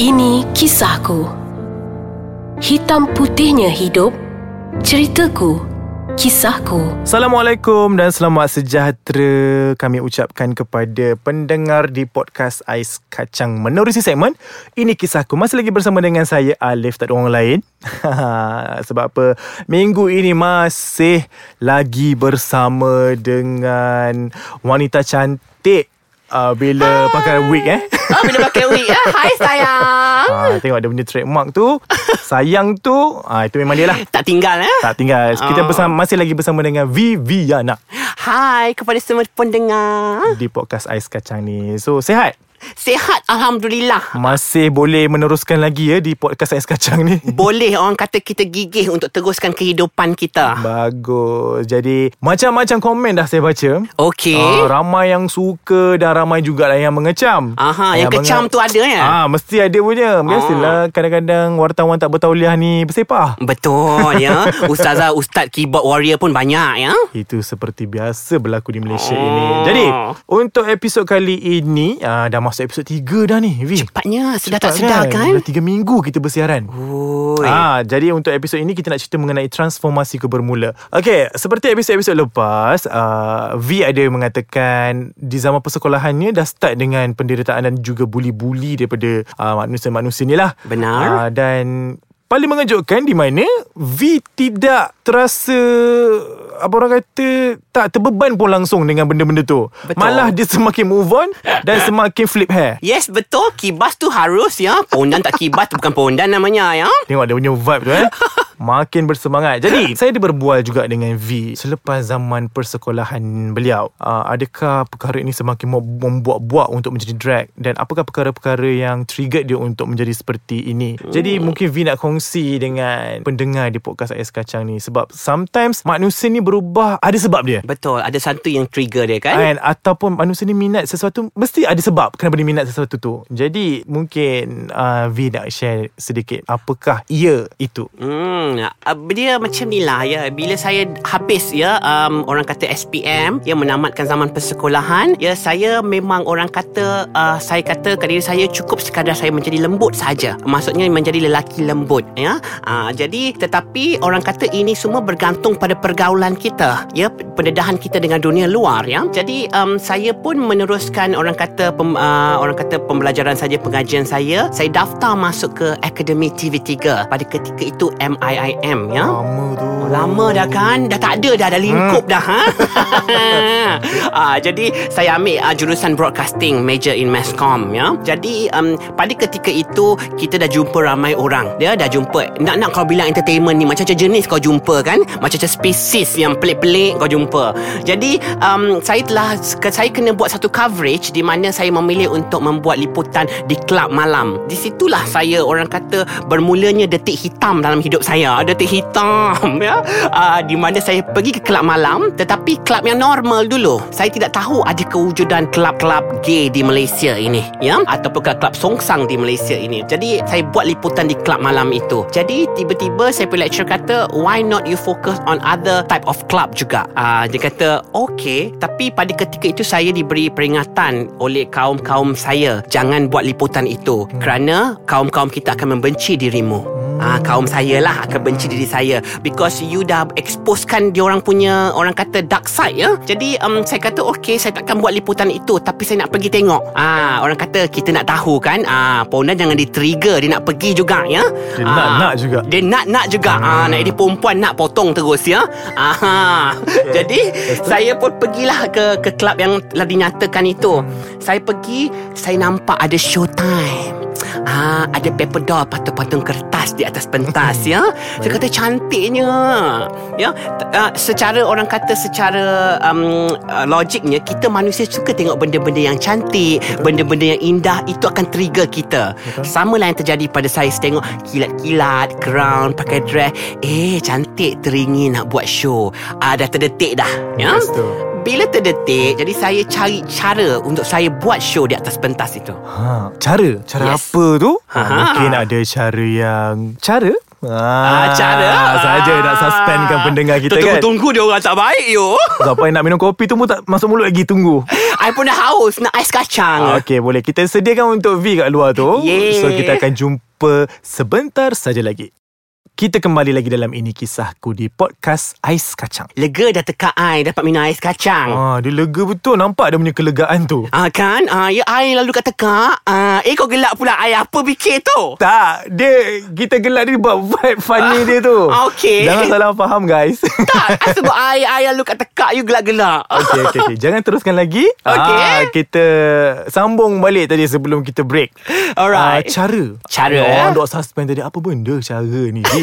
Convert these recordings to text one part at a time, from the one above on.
Ini kisahku. Hitam putihnya hidup. Ceritaku. Kisahku. Assalamualaikum dan selamat sejahtera kami ucapkan kepada pendengar di podcast Ais Kacang Menerusi segmen Ini Kisahku Masih lagi bersama dengan saya Alif Tak ada orang lain Sebab apa Minggu ini masih lagi bersama dengan wanita cantik uh, Bila pakai wig eh? Oh, bila pakai wig. Ah. Hai sayang. Ah, tengok dia punya trademark tu. Sayang tu. Ah, Itu memang dia lah. Tak tinggal eh. Tak tinggal. Kita bersama, masih lagi bersama dengan Viviana. Hai kepada semua pendengar. Di podcast Ais Kacang ni. So sehat? Alhamdulillah. Masih boleh meneruskan lagi ya Di podcast Ais Kacang ni Boleh orang kata kita gigih untuk teruskan kehidupan kita. Bagus Jadi Macam-macam komen dah saya baca Okey. Ah, ramai yang suka dan ramai jugalah yang mengecam. Aha, yang Yang kecam tu ada ya? Ah, mesti ada punya. Biasalah kadang-kadang wartawan tak bertauliah ni bersepah. Betul ya. Ustazah Ustaz keyboard warrior pun banyak ya. Itu seperti biasa berlaku di Malaysia Oh. ini. Jadi, untuk episod kali ini, ah, dah masuk episod 3 dah ni, Vi. Cepatnya sedar tak Cepat sedar kan? Dah 3 minggu kita bersiaran. Ah, jadi untuk episod ini kita nak cerita mengenai transformasi ke bermula. Okey, seperti episod-episod lepas, uh, V ada mengatakan di zaman persekolahannya dah start dengan penderitaan dan juga buli-buli daripada uh, manusia-manusia ni lah. Benar. Uh, dan paling mengejutkan di mana V tidak terasa apa orang kata tak terbeban pun langsung dengan benda-benda tu. Betul. Malah dia semakin move on dan semakin flip hair. Yes betul. Kibas tu harus ya. Pondan tak kibas tu bukan pondan namanya ya. Tengok dia punya vibe tu eh. Makin bersemangat. Jadi Saya ada berbual juga dengan V Selepas zaman persekolahan beliau. Uh, Adakah perkara ini semakin mem- membuat-buat Untuk menjadi drag? Dan apakah perkara-perkara yang Triggered dia untuk menjadi seperti ini? Jadi mungkin V nak kongsi Dengan pendengar di podcast Ais Kacang ni. Sebab sometimes Manusia ni berubah Ada sebab dia. Betul ada satu yang trigger dia kan? Kan? Ataupun manusia ni minat sesuatu mesti ada sebab kenapa dia minat sesuatu tu. Jadi mungkin uh, V nak share sedikit. Apakah ia itu? Hmm, uh, dia macam ni lah ya. Bila saya habis ya um, orang kata SPM yang menamatkan zaman persekolahan, ya saya memang orang kata uh, saya kata kat diri saya cukup sekadar saya menjadi lembut saja. Maksudnya menjadi lelaki lembut ya. Uh, jadi tetapi orang kata ini semua bergantung pada pergaulan kita ya pendedahan kita dengan dunia luar ya. Jadi um, saya pun meneruskan orang kata pem, uh, orang kata pembelajaran saya pengajian saya. Saya daftar masuk ke Akademi TV3 pada ketika itu MIIM ya. lama tu Oh, lama dah kan Dah tak ada dah Dah lingkup dah ha? ah, Jadi Saya ambil uh, jurusan broadcasting Major in mass comm ya. Jadi um, Pada ketika itu Kita dah jumpa ramai orang Dia dah jumpa Nak-nak kau bilang entertainment ni Macam-macam jenis kau jumpa kan? Macam-macam spesies Yang pelik-pelik kau jumpa. Jadi um, Saya telah Saya kena buat satu coverage Di mana saya memilih Untuk membuat liputan Di kelab malam. Di situlah saya Orang kata Bermulanya detik hitam Dalam hidup saya. Detik hitam ya. Uh, Di mana saya pergi ke kelab malam Tetapi kelab yang normal dulu. Saya tidak tahu Ada kewujudan kelab-kelab gay Di Malaysia ini ya? Ataupun kelab-kelab songsang Di Malaysia ini. Jadi saya buat liputan Di kelab malam itu Jadi tiba-tiba Saya punya lecturer kata Why not you focus on other type of club juga? Uh, Dia kata Okay Tapi pada ketika itu Saya diberi peringatan Oleh kaum-kaum saya Jangan buat liputan itu. Kerana Kaum-kaum kita akan membenci dirimu Ah, kaum saya lah akan benci diri saya because you dah exposekan dia orang punya orang kata dark side ya. Jadi um, saya kata okey saya takkan buat liputan itu tapi saya nak pergi tengok. Ah orang kata kita nak tahu kan. Ah Pondan jangan di-trigger dia nak pergi juga ya. Dia nak-nak juga. Dia nak-nak juga. Ah nak jadi perempuan nak potong terus ya. Ah jadi saya pun pergilah ke ke kelab yang telah dinyatakan itu. Saya pergi saya nampak ada showtime. Ah, ada paper doll patung-patung kertas di atas pentas ya. Saya kata cantiknya. Ya, uh, secara orang kata secara um, uh, logiknya kita manusia suka tengok benda-benda yang cantik, benda-benda yang indah itu akan trigger kita. Sama lah yang terjadi pada saya Saya tengok kilat-kilat, crown, pakai dress. Eh, cantik teringin nak buat show. Ah, dah terdetik dah. Ya. Yes. Bila terdetik Jadi saya cari cara Untuk saya buat show Di atas pentas itu Ha, cara cara Yes. apa tu? Ha, Ha. mungkin ada cara yang cara Ah, cara. Saja nak suspendkan pendengar kita kan. Tunggu-tunggu dia orang tak baik yo. Siapa yang nak minum kopi tu pun tak masuk mulut lagi tunggu. I pun dah haus nak ais kacang. Ah, Okey, boleh. Kita sediakan untuk V kat luar tu. Yeah. So kita akan jumpa sebentar saja lagi. Kita kembali lagi dalam ini kisahku di podcast Ais Kacang. Lega dah teka I dapat minum ais kacang. Ah, dia lega betul. Nampak dia punya kelegaan tu. Ah kan? Ah ya I lalu kat teka. Ah eh kau gelak pula I apa fikir tu? Tak, dia kita gelak dia buat vibe funny dia tu. Okey. Jangan salah faham guys. Tak, I sebut I I lalu kat teka you gelak-gelak. Okey okey okey. Jangan teruskan lagi. Okey. Ah, kita sambung balik tadi sebelum kita break. Alright. Ah, cara. Cara, eh? Orang dok suspend tadi apa benda cara ni?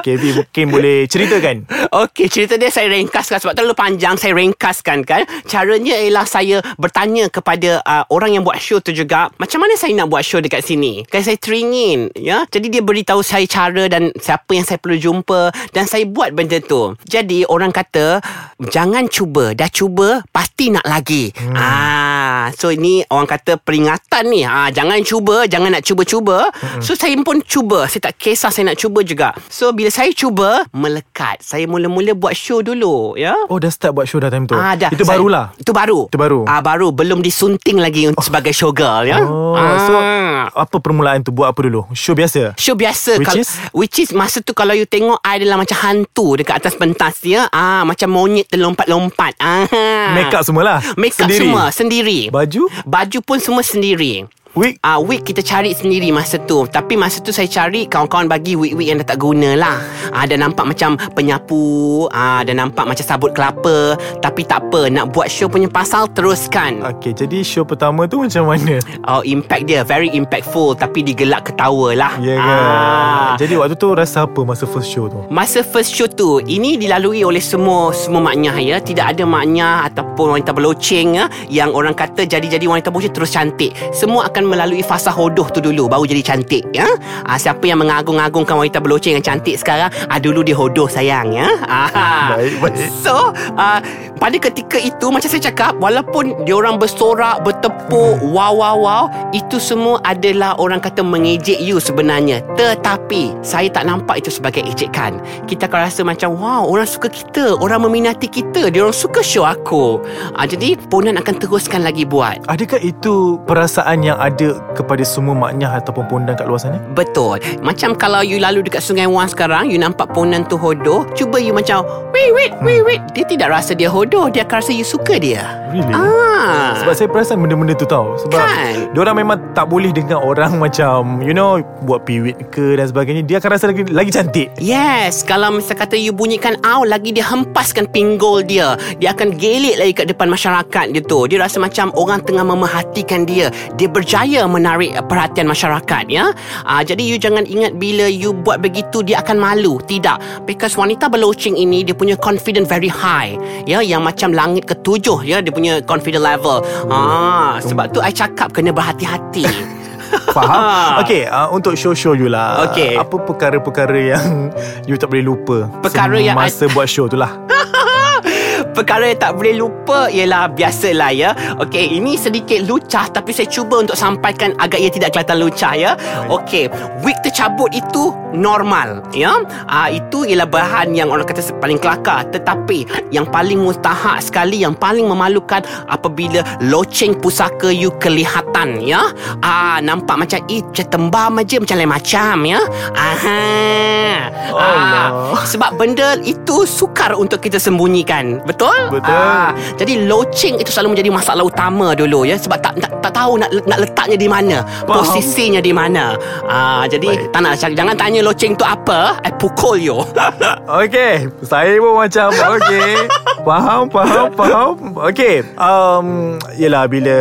V mungkin boleh ceritakan. Okey, cerita dia saya ringkaskan sebab terlalu panjang saya ringkaskan kan. Caranya ialah saya bertanya kepada uh, orang yang buat show tu juga, macam mana saya nak buat show dekat sini? Kan saya teringin, ya. Jadi dia beritahu saya cara dan siapa yang saya perlu jumpa dan saya buat benda tu. Jadi orang kata, jangan cuba, dah cuba pasti nak lagi. Hmm. Ah, so ini orang kata peringatan ni. Ah, jangan cuba, jangan nak cuba-cuba. Hmm. So saya pun cuba, saya tak kisah saya nak cuba juga. So bila saya cuba melekat, saya mula-mula buat show dulu, ya. Oh, dah start buat show dah time tu. Ah, dah. Itu Saya- barulah. Itu baru. Itu baru. Ah, baru. Belum disunting lagi untuk sebagai showgirl, ya. Oh, ah. so apa permulaan tu buat apa dulu? Show biasa. Show biasa Which kal- is? Which is Masa tu kalau you tengok I adalah macam hantu Dekat atas pentas dia ah Macam monyet terlompat-lompat ah. Make up semualah. Make up Sendiri? semua Sendiri Baju? Baju pun semua sendiri Wig? Ah, wig kita cari sendiri masa tu. Tapi masa tu saya cari Kawan-kawan bagi wig-wig yang dah tak guna lah. Ah, Dah nampak macam penyapu ah, Dah nampak macam sabut kelapa. Tapi tak apa Nak buat show punya pasal Teruskan. Okay, jadi show pertama tu macam mana? Oh, impact dia Very impactful. Tapi digelak ketawa lah. Ya ke? Jadi waktu tu rasa apa masa first show tu? Masa first show tu Ini dilalui oleh semua Semua maknyah ya. Tidak ada maknyah Ataupun wanita berloceng ya, Yang orang kata Jadi-jadi wanita berloceng Terus cantik. Semua akan melalui fasa hodoh tu dulu Baru jadi cantik ya. Ah, Siapa yang mengagung-agungkan Wanita berloceng yang cantik sekarang ah, Dulu dia hodoh sayang ya. Ah. Baik, baik. So uh, Pada ketika itu Macam saya cakap Walaupun diorang bersorak Bertepuk Hmm. Wow wow wow Itu semua adalah Orang kata mengejek you sebenarnya Tetapi Saya tak nampak itu sebagai ejekan Kita akan rasa macam Wow orang suka kita Orang meminati kita Diorang suka show aku uh, Jadi Ponan akan teruskan lagi buat Adakah itu perasaan yang ada kepada semua maknyah ataupun pondan kat luar sana? Betul Macam kalau you lalu dekat Sungai Wang sekarang You nampak ponan tu hodoh Cuba you macam Wait wait wait wait Dia tidak rasa dia hodoh Dia akan rasa you suka dia Really? Ah. Sebab saya perasan benda-benda tu tau Sebab Kan? Diorang memang tak boleh dengar orang macam You know Buat piwit ke dan sebagainya Dia akan rasa lagi, lagi cantik Yes, kalau misal kata you bunyikan aw lagi dia hempaskan pinggul dia. Dia akan gelik lagi kat depan masyarakat dia tu. Dia rasa macam orang tengah memerhatikan dia. Dia berjaya menarik uh, perhatian masyarakat ya. Ah jadi you jangan ingat bila you buat begitu dia akan malu. Tidak. Because wanita berloceng ini dia punya confident very high. Ya, yang macam langit ketujuh ya dia punya confident level. Ah, sebab tu I cakap kena berhati-hati. Faham? Okay uh, Untuk show-show you lah Okay. Apa perkara-perkara yang You tak boleh lupa Perkara yang I- Masa buat show tu lah Perkara yang tak boleh lupa ialah biasalah ya. Okey, ini sedikit lucah tapi saya cuba untuk sampaikan agak ia tidak kelihatan lucah ya. Okey, wig tercabut itu normal ya. Ah itu ialah bahan yang orang kata paling kelakar tetapi yang paling mustahak sekali yang paling memalukan apabila loceng pusaka you kelihatan ya. Ah nampak macam eh macam tembam aja macam lain macam ya. Aha. Allah. Ah, sebab benda itu sukar untuk kita sembunyikan. Betul? Betul. Ah, jadi loceng itu selalu menjadi masalah utama dulu ya sebab tak tak, tak tahu nak nak letaknya di mana, Faham. posisinya di mana. Ah, jadi Baik. tak nak jangan tanya loceng tu apa, I pukul you. Okay Saya pun macam Okay Faham Faham Faham Okay um, Yelah bila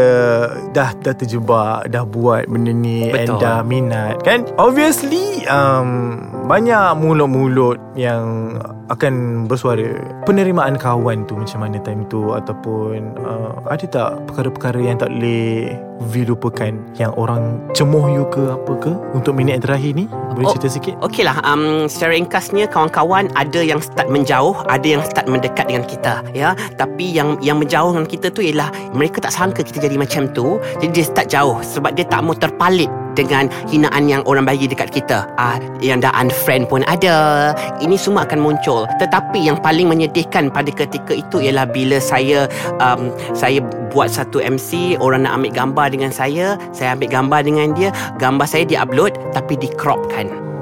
Dah dah terjebak Dah buat benda ni Betul. And dah minat Kan Obviously um, Banyak mulut-mulut Yang Akan bersuara Penerimaan kawan tu Macam mana time tu Ataupun uh, Ada tak Perkara-perkara yang tak boleh V lupakan Yang orang Cemoh you ke Apa ke Untuk minit yang terakhir ni Boleh Oh. cerita sikit Okey lah, um, secara ringkasnya kawan-kawan ada yang start menjauh, ada yang start mendekat dengan kita. Kita ya. Tapi yang yang menjauh dengan kita tu ialah mereka tak sangka kita jadi macam tu. Jadi dia start jauh sebab dia tak mau terpalit dengan hinaan yang orang bagi dekat kita. Ah yang dah unfriend pun ada. Ini semua akan muncul. Tetapi yang paling menyedihkan pada ketika itu ialah bila saya um, saya buat satu MC orang nak ambil gambar dengan saya saya ambil gambar dengan dia gambar saya diupload tapi di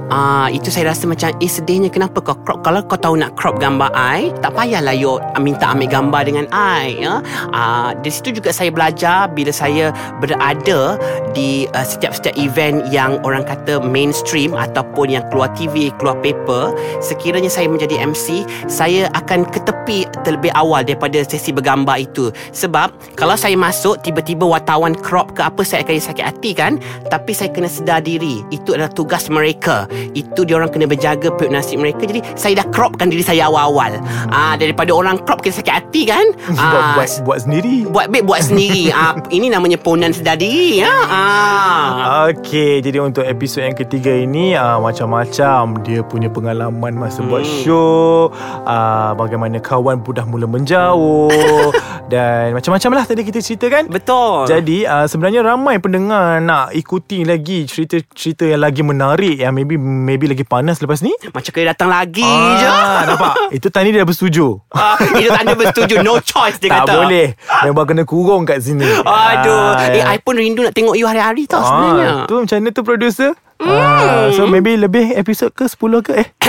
Ah, itu saya rasa macam eh sedihnya kenapa kau crop kalau kau tahu nak crop gambar I tak payahlah you minta ambil gambar dengan I ya. Ah, di situ juga saya belajar bila saya berada di uh, setiap-setiap event yang orang kata mainstream ataupun yang keluar TV, keluar paper, sekiranya saya menjadi MC, saya akan ke tepi terlebih awal daripada sesi bergambar itu. Sebab kalau saya masuk tiba-tiba wartawan crop ke apa saya akan sakit hati kan, tapi saya kena sedar diri. Itu adalah tugas mereka itu dia orang kena berjaga perut nasi mereka. Jadi saya dah cropkan diri saya awal-awal. Ah daripada orang crop kita sakit hati kan? Buat, ah, buat, buat sendiri. buat baik buat sendiri. Ah ini namanya ponan sedar diri ya? Ah. Okey, jadi untuk episod yang ketiga ini uh, macam-macam. Dia punya pengalaman masa hmm. buat show, uh, bagaimana kawan pun dah mula menjauh dan macam-macam lah tadi kita ceritakan. betul Jadi uh, sebenarnya ramai pendengar nak ikuti lagi cerita-cerita yang lagi menarik yang maybe maybe lagi panas lepas ni. macam kena datang lagi je Ah, nampak? Itu tadi dia dah bersetuju. Ah, itu tanda bersetuju No choice dia tak kata boleh. Memang kena kurung kat sini. Aduh Ah, Eh I pun rindu nak tengok you hari-hari tau sebenarnya Ah, tu macam mana tu producer? Ah, so maybe lebih episod ke 10 ke eh?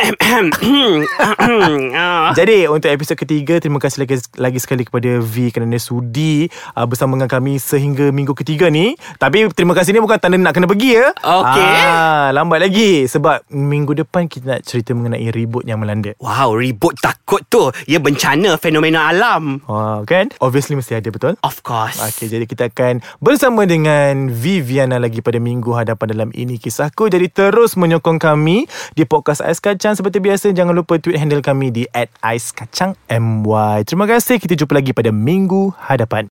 Ah. Jadi untuk episod ketiga Terima kasih lagi, lagi sekali kepada V Kerana sudi uh, Bersama dengan kami Sehingga minggu ketiga ni Tapi terima kasih ni bukan tanda nak kena pergi ya Okey. ah, Lambat lagi Sebab minggu depan Kita nak cerita mengenai ribut yang melanda Wow ribut takut tu Ya bencana fenomena alam Wow, kan? Obviously mesti ada betul? Of course Okey, jadi kita akan bersama dengan Viviana lagi pada minggu hadapan dalam ini kisahku. Jadi terus menyokong kami di podcast Ais Kacang seperti biasa. Jangan lupa tweet handle kami di @aiskacangmy. Terima kasih. Kita jumpa lagi pada minggu hadapan.